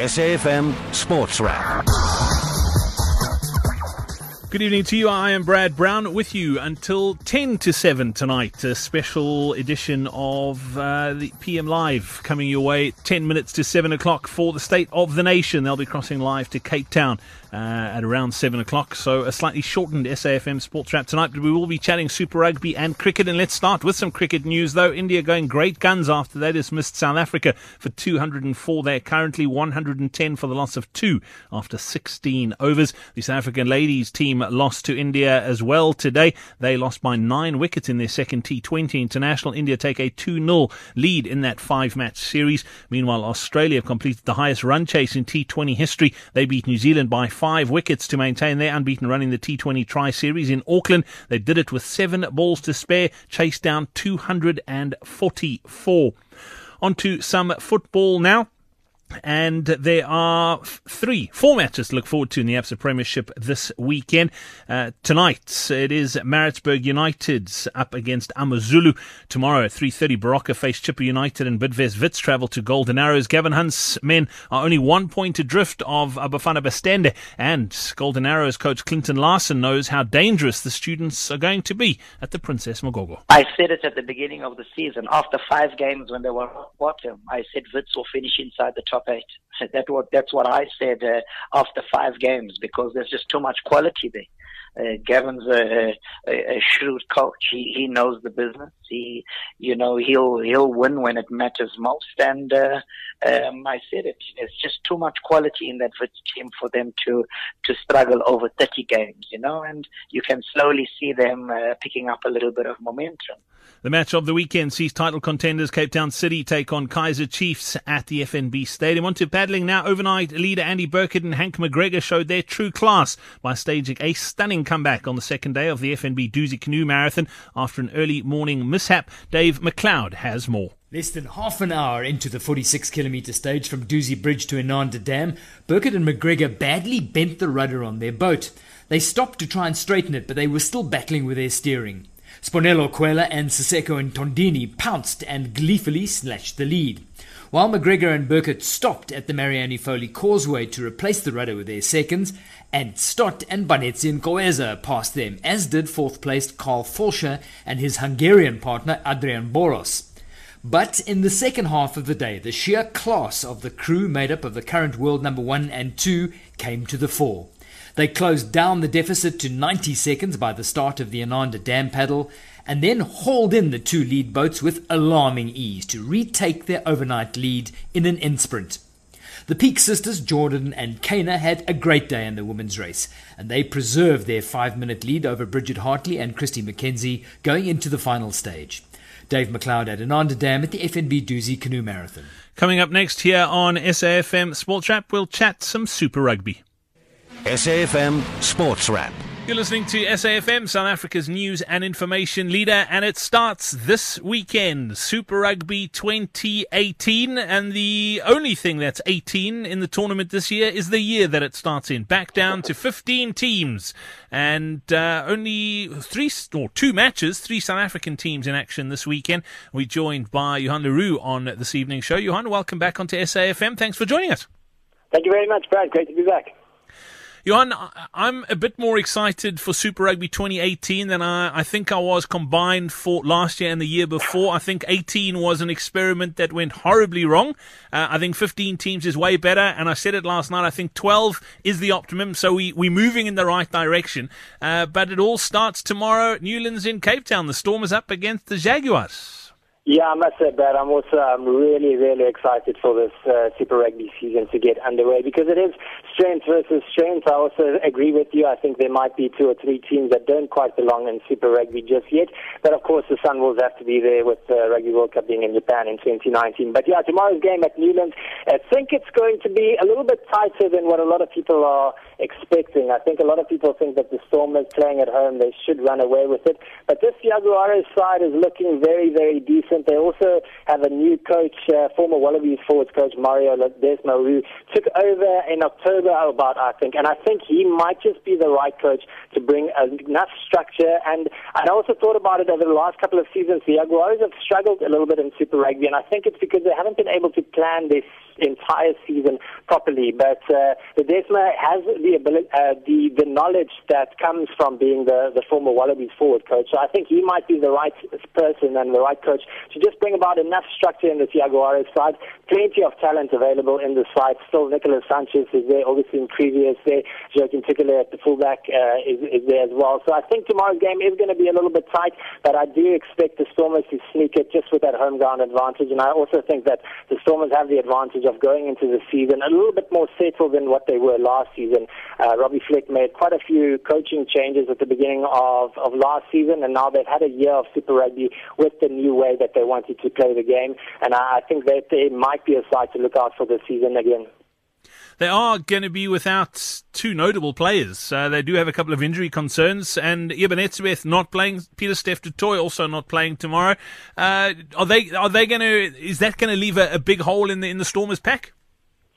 SAFM Sports Wrap. Good evening to you. I am Brad Brown with you until 10 to 7 tonight. A special edition of uh, the PM Live coming your way 10 minutes to 7 o'clock for the State of the Nation. They'll be crossing live to Cape Town uh, at around 7 o'clock. So a slightly shortened SAFM Sports Wrap tonight. But we will be chatting Super Rugby and cricket. And let's start with some cricket news, though. India going great guns after they dismissed South Africa for 204. They're currently 110 for the loss of two after 16 overs. The South African ladies team lost to India as well today. They lost by nine wickets in their second T20 international. India take a 2 0 lead in that five match series. Meanwhile, Australia have completed the highest run chase in T20 history. They beat New Zealand by five wickets to maintain their unbeaten run in the T20 Tri Series in Auckland. They did it with seven balls to spare, chased down 244. On to some football now. And there are three, four matches to look forward to in the Absa Premiership this weekend. Uh, tonight, it is Maritzburg United up against Amazulu. Tomorrow at 3.30, Baroka face Chippa United and Bidvest Wits travel to Golden Arrows. Gavin Hunt's men are only one point adrift of Abafana Bes'thende. And Golden Arrows coach Clinton Larsen knows how dangerous the students are going to be at the Princess Magogo. I said it at the beginning of the season. After five games when they were bottom, I said Wits will finish inside the top top eight. That what that's what I said uh, after five games because there's just too much quality there. Uh, Gavin's a, a, a, shrewd coach. He he knows the business. He you know he'll he'll win when it matters most. And uh, um, I said it. There's just too much quality in that Wits team for them to to struggle over 30 games. You know, and you can slowly see them uh, picking up a little bit of momentum. The match of the weekend sees title contenders Cape Town City take on Kaizer Chiefs at the FNB Stadium. On to paddling now. Overnight leader Andy Birkett and Hank McGregor showed their true class by staging a stunning comeback on the second day of the FNB Dusi Canoe Marathon after an early morning mishap. Dave McLeod has more. Less than half an hour into the 46 kilometre stage from Dusi Bridge to Inanda Dam, Birkett and McGregor badly bent the rudder on their boat. They stopped to try and straighten it, but they were still battling with their steering. Sbonelo Khwela and Siseko Tondini pounced and gleefully snatched the lead. While McGregor and Birkett stopped at the Mariani Foley Causeway to replace the rudder with their seconds, and Stott and Banetzi Nkoeza passed them, as did fourth placed Karl Fulscher and his Hungarian partner Adrian Boros. But in the second half of the day, the sheer class of the crew made up of the current world number one and two came to the fore. They closed down the deficit to 90 seconds by the start of the Inanda Dam paddle and then hauled in the two lead boats with alarming ease to retake their overnight lead in an end sprint. The Peek sisters, Jordan and Cana, had a great day in the women's race, and they preserved their five minute lead over Bridget Hartley and Christy McKenzie going into the final stage. Dave McLeod at Inanda Dam at the FNB Dusi Canoe Marathon. Coming up next here on SAFM Sports Wrap, we'll chat some Super Rugby. SAFM Sports Wrap. You're listening to SAFM, South Africa's news and information leader, and it starts this weekend. Super Rugby 2018, and the only thing that's 18 in the tournament this year is the year that it starts in. Back down to 15 teams, and uh, only three or two matches, three South African teams in action this weekend. We're joined by Johan Leroux on this evening's show. Johan, welcome back onto SAFM. Thanks for joining us. Thank you very much, Brad. Great to be back. Johan, I'm a bit more excited for Super Rugby 2018 than I, I think I was combined for last year and the year before. I think 18 was an experiment that went horribly wrong. Uh, I think 15 teams is way better, and I said it last night. I think 12 is the optimum, so we, we're moving in the right direction. Uh, but it all starts tomorrow Newlands in Cape Town. The Stormers up against the Jaguars. Yeah, I must say that I'm also really, really excited for this uh, Super Rugby season to get underway because it is strength versus strength. I also agree with you. I think there might be two or three teams that don't quite belong in Super Rugby just yet. But of course, the Sunwolves have to be there with the Rugby World Cup being in Japan in 2019. But yeah, tomorrow's game at Newlands, I think it's going to be a little bit tighter than what a lot of people are expecting. I think a lot of people think that the Stormers playing at home, they should run away with it. But this Jaguares side is looking very, very decent. They also have a new coach, uh, former Wallabies forwards coach Mario Ledesma, who took over in October about, I think. And I think he might just be the right coach to bring enough structure. And I also thought about it over the last couple of seasons. The Jaguares have struggled a little bit in Super Rugby, and I think it's because they haven't been able to plan this entire season properly. But uh, Ledesma has the ability, uh, the the knowledge that comes from being the the former Wallabies forward coach. So I think he might be the right person and the right coach to just bring about enough structure in the Jaguares side. Plenty of talent available in the side. Still, Nicolas Sanchez is there. Agustín Creevy's there. Joaquín Tuculet at the fullback uh, is, is there as well. So I think tomorrow's game is going to be a little bit tight, but I do expect the Stormers to sneak it just with that home ground advantage. And I also think that the Stormers have the advantage of going into the season a little bit more settled than what they were last season. Uh, Robbie Fleck made quite a few coaching changes at the beginning of, of last season, and now they've had a year of Super Rugby with the new way that they wanted to play the game. And I, I think that they might be a side to look out for this season again. They are going to be without two notable players. Uh, they do have a couple of injury concerns, and Eben Etzebeth not playing. Pieter-Steph du Toit also not playing tomorrow. Uh, are they? Are they going to? Is that going to leave a, a big hole in the in the Stormers pack?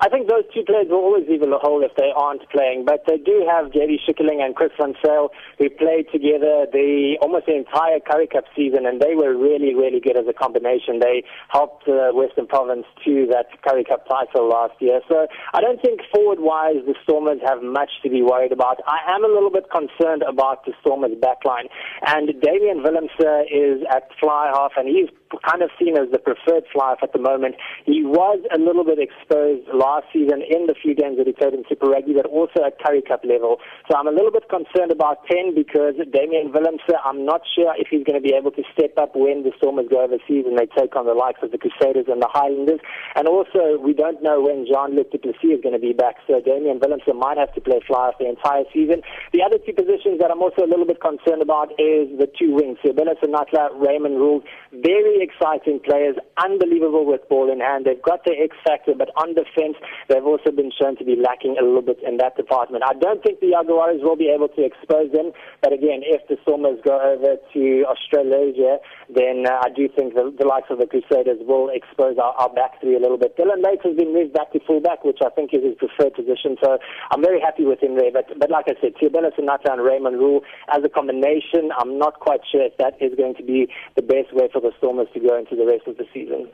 I think those two players will always leave a hole if they aren't playing, but they do have JD Schickerling and Chris Van Zyl who played together the almost the entire Currie Cup season, and they were really, really good as a combination. They helped uh, Western Province to that Currie Cup title last year. So I don't think forward-wise the Stormers have much to be worried about. I am a little bit concerned about the Stormers backline, and Damian Willemse is at fly half, and he's kind of seen as the preferred fly at the moment. He was a little bit exposed last season in the few games that he played in Super Rugby, but also at Currie Cup level. So I'm a little bit concerned about 10 because Damian Willemse, I'm not sure if he's going to be able to step up when the Stormers go overseas and they take on the likes of the Crusaders and the Highlanders. And also, we don't know when Jean-Luc du Plessis is going to be back, so Damian Willemse might have to play fly the entire season. The other two positions that I'm also a little bit concerned about is the two wings. Seabelo Senatla, Raymond Rhule, very exciting players, unbelievable with ball in hand. They've got the X factor, but on defense, they've also been shown to be lacking a little bit in that department. I don't think the Jaguares will be able to expose them, but again, if the Stormers go over to Australasia, then uh, I do think the, the likes of the Crusaders will expose our, our back three a little bit. Dillyn Leyds has been moved back to fullback, which I think is his preferred position, so I'm very happy with him there. But, but like I said, Seabelo Senatla and Raymond Rhule, as a combination, I'm not quite sure if that is going to be the best way for the Stormers to go into the rest of the season.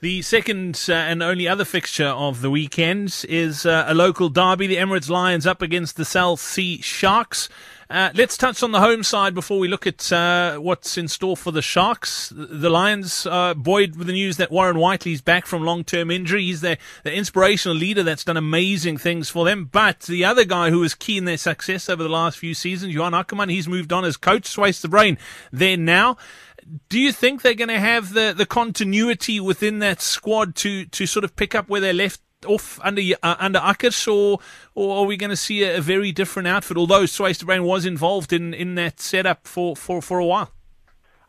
The second uh, and only other fixture of the weekend is uh, a local derby. The Emirates Lions up against the Cell C Sharks. Uh, let's touch on the home side before we look at uh, what's in store for the Sharks. The Lions, uh, buoyed with the news that Warren Whiteley's back from long-term injury. He's the, the inspirational leader that's done amazing things for them. But the other guy who was key in their success over the last few seasons, Johan Ackermann, he's moved on as coach. Swys de Bruin there now do you think they're going to have the, the continuity within that squad to, to sort of pick up where they left off under uh, under Akkers, or or are we going to see a, a very different outfit? Although Swys de Bruin was involved in, in that setup for, for, for a while.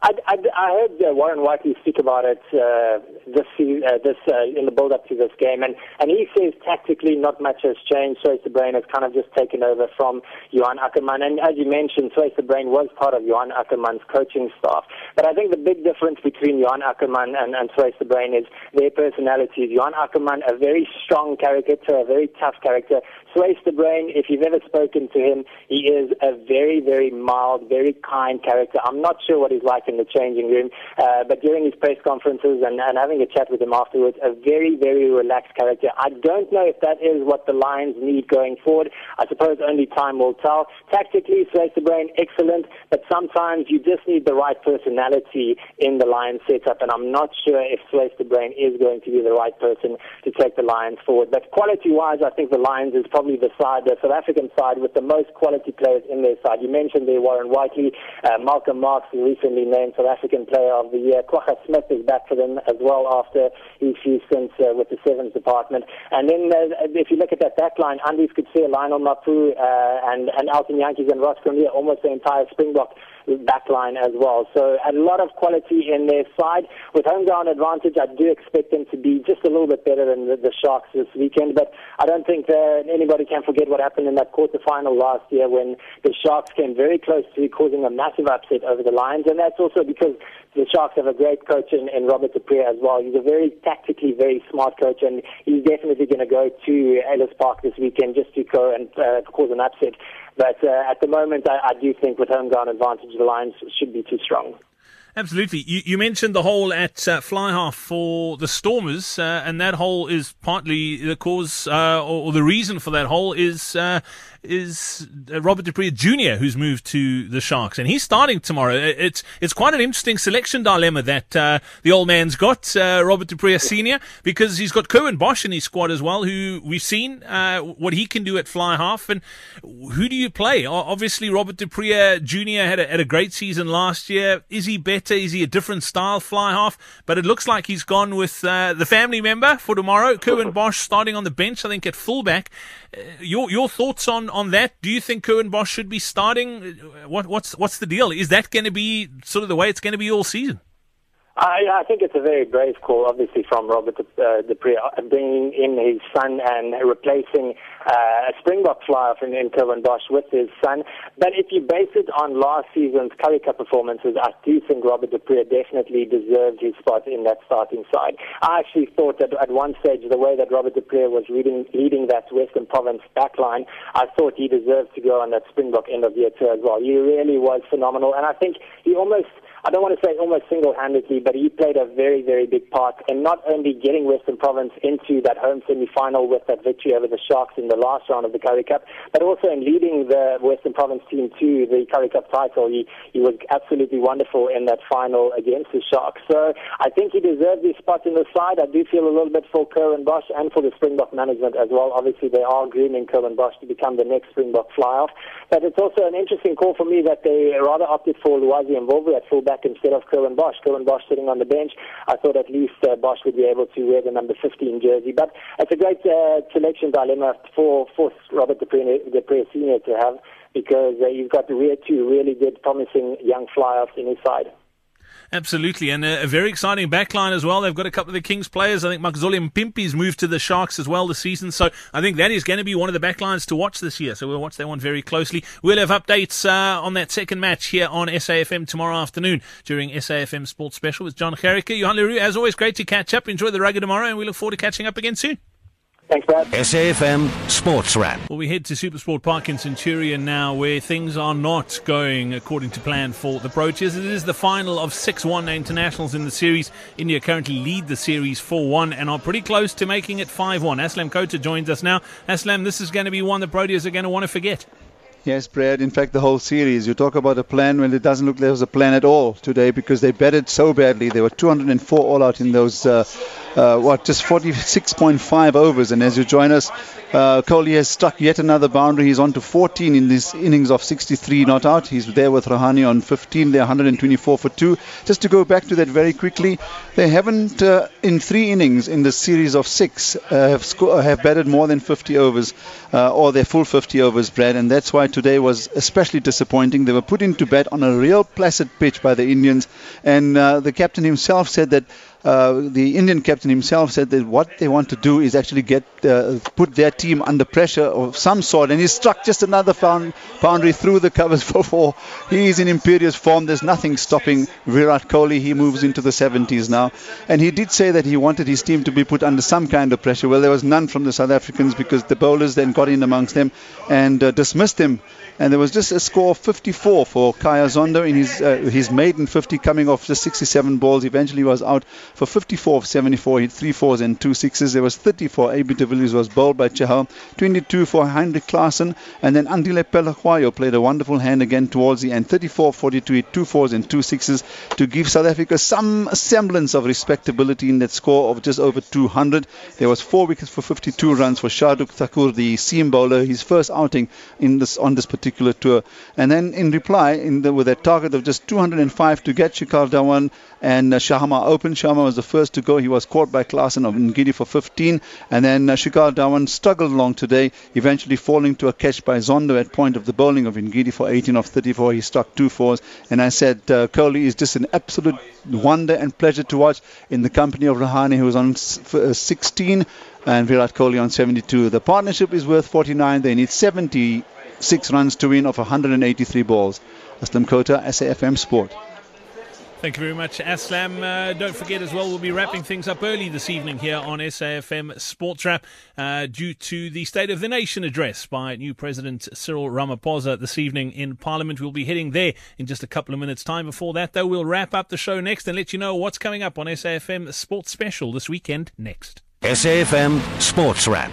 I, I, I heard uh, Warren Whiteley speak about it uh, this uh, this uh, in the build up to this game, and, and he says tactically not much has changed. Swys de Bruin has kind of just taken over from Johan Ackermann, and as you mentioned, Swys de Bruin was part of Johan Ackermann's coaching staff. But I think the big difference between Johan Ackermann and, and Swys de Bruin is their personalities. Johan Ackermann, a very strong character, a very tough character. Swys de Bruin, if you've ever spoken to him, he is a very, very mild, very kind character. I'm not sure what he's like in the changing room, uh, but during his press conferences and, and having a chat with him afterwards, a very, very relaxed character. I don't know if that is what the Lions need going forward. I suppose only time will tell. Tactically, Swys de Bruin, excellent, but sometimes you just need the right personality in the Lions setup, and I'm not sure if Swys de Bruin is going to be the right person to take the Lions forward. But quality-wise, I think the Lions is probably the side, the South African side, with the most quality players in their side. You mentioned there Warren Whiteley, uh, Malcolm Marx, who recently named South African Player of the Year. Kwagga Smith is back for them as well after his few stints uh, with the Sevens department. And then uh, if you look at that back line, Andy Coetzee, Lionel Mapoe, uh, and, and Elton Jantjies and Ross Cronje, almost the entire Springbok backline as well. So a lot of quality in their side. With home ground advantage, I do expect them to be just a little bit better than the, the Sharks this weekend. But I don't think that anybody can forget what happened in that quarter final last year when the Sharks came very close to causing a massive upset over the Lions. And that's also because the Sharks have a great coach in, in Robert du Preez as well. He's a very tactically very smart coach, and he's definitely going to go to Ellis Park this weekend just to go and uh, cause an upset. But uh, at the moment, I, I do think with home ground advantage, the Lions should be too strong. Absolutely. You, you, mentioned the hole at uh, fly half for the Stormers, uh, and that hole is partly the cause uh, or, or, the reason for that hole is uh, is uh, Robert du Preez Jr., who's moved to the Sharks, and he's starting tomorrow. It's it's quite an interesting selection dilemma that uh, the old man's got, uh, Robert du Preez Sr., because he's got Curwin Bosch in his squad as well, who we've seen uh, what he can do at fly half. And who do you play? Obviously, Robert du Preez Jr. had a, had a great season last year. Is he better? Is he a different style fly half? But it looks like he's gone with uh, the family member for tomorrow, Curwin Bosch, starting on the bench, I think, at fullback. Uh, your your thoughts on, on that? Do you think Curwin Bosch should be starting? What what's what's the deal? Is that going to be sort of the way it's going to be all season? I, I think it's a very brave call, obviously, from Robert uh, du Preez, uh, bringing in his son and replacing uh, a Springbok flyer from in Curwin Bosch with his son. But if you base it on last season's Currie Cup performances, I do think Robert du Preez definitely deserved his spot in that starting side. I actually thought that at one stage, the way that Robert du Preez was leading, leading that Western Province backline, I thought he deserved to go on that Springbok end of year tour as well. He really was phenomenal, and I think he almost I don't want to say almost single-handedly, but he played a very, very big part in not only getting Western Province into that home semi-final with that victory over the Sharks in the last round of the Currie Cup, but also in leading the Western Province team to the Currie Cup title. He, he was absolutely wonderful in that final against the Sharks. So I think he deserves his spot in the side. I do feel a little bit for Curwin Bosch and for the Springbok management as well. Obviously, they are grooming Curwin Bosch to become the next Springbok fly-off. But it's also an interesting call for me that they rather opted for Lwazi Mvovo at fullback instead of Curwin Bosch. Curwin Bosch sitting on the bench. I thought at least uh, Bosch would be able to wear the number 15 jersey. But it's a great uh, selection dilemma for, for Robert du Preez Senior to have because uh, you've got the two really good, promising young fly-offs in his side. Absolutely, and a, a, very exciting backline as well. They've got a couple of the Kings players. I think Makazole Mapimpi's moved to the Sharks as well this season, so I think that is going to be one of the backlines to watch this year. So we'll watch that one very closely. We'll have updates uh, on that second match here on SAFM tomorrow afternoon during SAFM Sports Special with John Gericke. Johan Leroux, as always, great to catch up. Enjoy the rugby tomorrow, and we look forward to catching up again soon. Thanks, Brad. SAFM Sports Wrap. Well, we head to Supersport Park in Centurion now, where things are not going according to plan for the Proteas. It is the final of six one internationals in the series. India currently lead the series 4 1 and are pretty close to making it 5 1. Aslam Khota joins us now. Aslam, this is going to be one the Proteas are going to want to forget. Yes, Brad. In fact, the whole series. You talk about a plan when it doesn't look like there was a plan at all today because they batted so badly. There were 204 all out in those, uh, uh, what, just 46.5 overs. And as you join us, uh, Kohli has struck yet another boundary. He's on to 14 in this innings of 63 not out. He's there with Rahane on 15. They're 124 for two. Just to go back to that very quickly, they haven't, uh, in three innings in the series of six, uh, have, sco- have batted more than 50 overs uh, or their full 50 overs, Brad. And that's why today was especially disappointing. They were put into bat on a real placid pitch by the Indians, and uh, the captain himself said that. Uh, the Indian captain himself said that what they want to do is actually get uh, put their team under pressure of some sort, and he struck just another found, boundary through the covers for four. He is in imperious form. There's nothing stopping Virat Kohli. He moves into the 70s now, and he did say that he wanted his team to be put under some kind of pressure. Well, there was none from the South Africans because the bowlers then got in amongst them and uh, dismissed him and there was just a score of 54 for Khaya Zondo in his uh, his maiden 50 coming off just 67 balls. Eventually was out for 54 of 74, hit three fours and two sixes. There was 30 for AB de Villiers, was bowled by Chahal, 22 for Heinrich Klaassen, and then Andile Phehlukwayo played a wonderful hand again towards the end, 34 42, hit two fours and two sixes to give South Africa some semblance of respectability in that score of just over 200. There was four wickets for 52 runs for Shardul Thakur, the seam bowler, his first outing in this on this particular tour. And then in reply, in the, with a target of just 205 to get Shikhar Dhawan and uh, Sharma open. Sharma was the first to go. He was caught by Klaassen of Ngidi for 15. And then uh, Shikhar Dhawan struggled along today, eventually falling to a catch by Zondo at point of the bowling of Ngidi for 18 of 34. He struck two fours. And I said, uh, Kohli is just an absolute wonder and pleasure to watch in the company of Rahane, who was on uh, 16 and Virat Kohli on 72. The partnership is worth 49. They need 76 runs to win of 183 balls. Aslam Khota, SAFM Sport. Thank you very much, Aslam. Uh, don't forget as well, we'll be wrapping things up early this evening here on SAFM Sports Wrap uh, due to the State of the Nation address by new President Cyril Ramaphosa this evening in Parliament. We'll be heading there in just a couple of minutes' time. Before that, though, we'll wrap up the show next and let you know what's coming up on SAFM Sports Special this weekend next. SAFM Sports Wrap.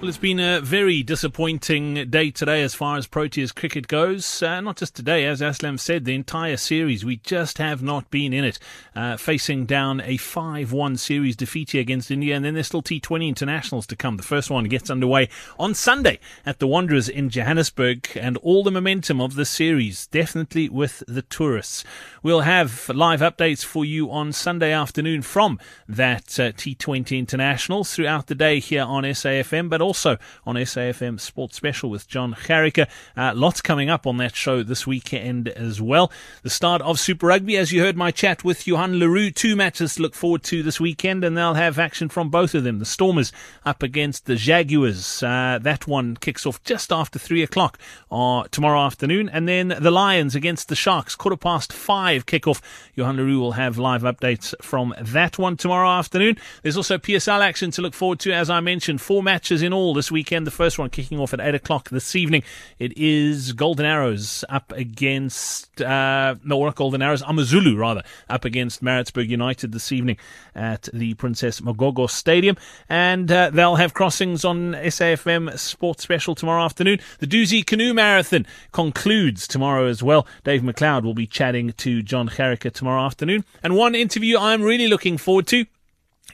Well, it's been a very disappointing day today as far as Proteas cricket goes. Uh, not just today, as Aslam said, the entire series. We just have not been in it. Uh, facing down a 5 1 series defeat here against India, and then there's still T20 internationals to come. The first one gets underway on Sunday at the Wanderers in Johannesburg, and all the momentum of the series definitely with the tourists. We'll have live updates for you on Sunday afternoon from that uh, T20 international throughout the day here on SAFM, but also on SAFM Sports Special with John Garrick. Uh, lots coming up on that show this weekend as well. The start of Super Rugby, as you heard my chat with Johan Leroux, two matches to look forward to this weekend, and they'll have action from both of them. The Stormers up against the Jaguars. Uh, that one kicks off just after three o'clock uh, tomorrow afternoon, and then the Lions against the Sharks, quarter past five kickoff. Johan Leroux will have live updates from that one tomorrow afternoon. There's also PSL action to look forward to, as I mentioned, four matches in all all this weekend. The first one kicking off at 8 o'clock this evening. It is Golden Arrows up against, uh, no, not Golden Arrows, Amazulu rather, up against Maritzburg United this evening at the Princess Magogo Stadium. And uh, they'll have crossings on SAFM Sports Special tomorrow afternoon. The Dusi Canoe Marathon concludes tomorrow as well. Dave McLeod will be chatting to John Garrick tomorrow afternoon. And one interview I'm really looking forward to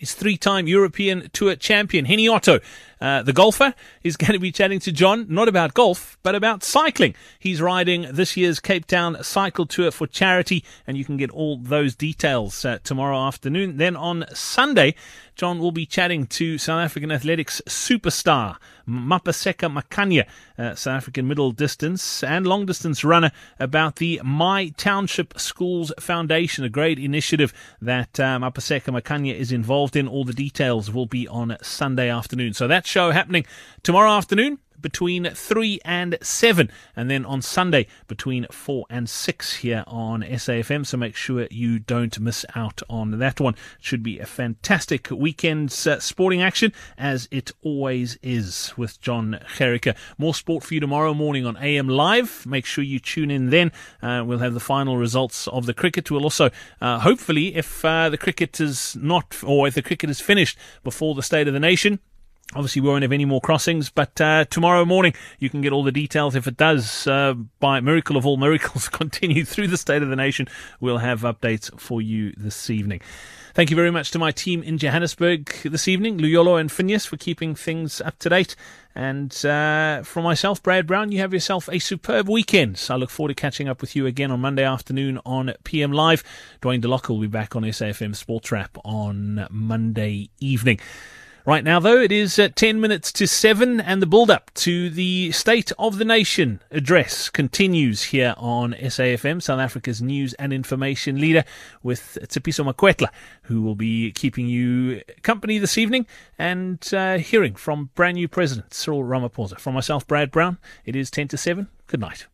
is three-time European Tour champion Hennie Otto uh, the golfer is going to be chatting to John, not about golf, but about cycling. He's riding this year's Cape Town Cycle Tour for charity, and you can get all those details uh, tomorrow afternoon. Then on Sunday, John will be chatting to South African athletics superstar Mapaseka Makhanya, uh, South African middle distance and long distance runner, about the My Township Schools Foundation, a great initiative that uh, Mapaseka Makhanya is involved in. All the details will be on Sunday afternoon. So that show happening tomorrow afternoon between 3 and 7, and then on Sunday between 4 and 6 here on SAFM. So make sure you don't miss out on that one. Should be a fantastic weekend's uh, sporting action, as it always is with John Garrick. More sport for you tomorrow morning on AM Live. Make sure you tune in then. Uh, we'll have the final results of the cricket. We'll also, uh, hopefully, if uh, the cricket is not, or if the cricket is finished before the State of the Nation, Obviously, we won't have any more crossings, but uh, tomorrow morning you can get all the details. If it does, uh, by miracle of all miracles, continue through the State of the Nation, we'll have updates for you this evening. Thank you very much to my team in Johannesburg this evening, Luyolo and Phineas, for keeping things up to date. And uh, myself, Brad Brown, you have yourself a superb weekend. So I look forward to catching up with you again on Monday afternoon on PM Live. Dwayne DeLocke will be back on SAFM Sports Wrap on Monday evening. Right now, though, it is at 10 minutes to 7, and the build up to the State of the Nation address continues here on SAFM, South Africa's news and information leader, with Tsepiso Makwetla, who will be keeping you company this evening and uh, hearing from brand new President Cyril Ramaphosa. From myself, Brad Brown, it is 10 to 7. Good night.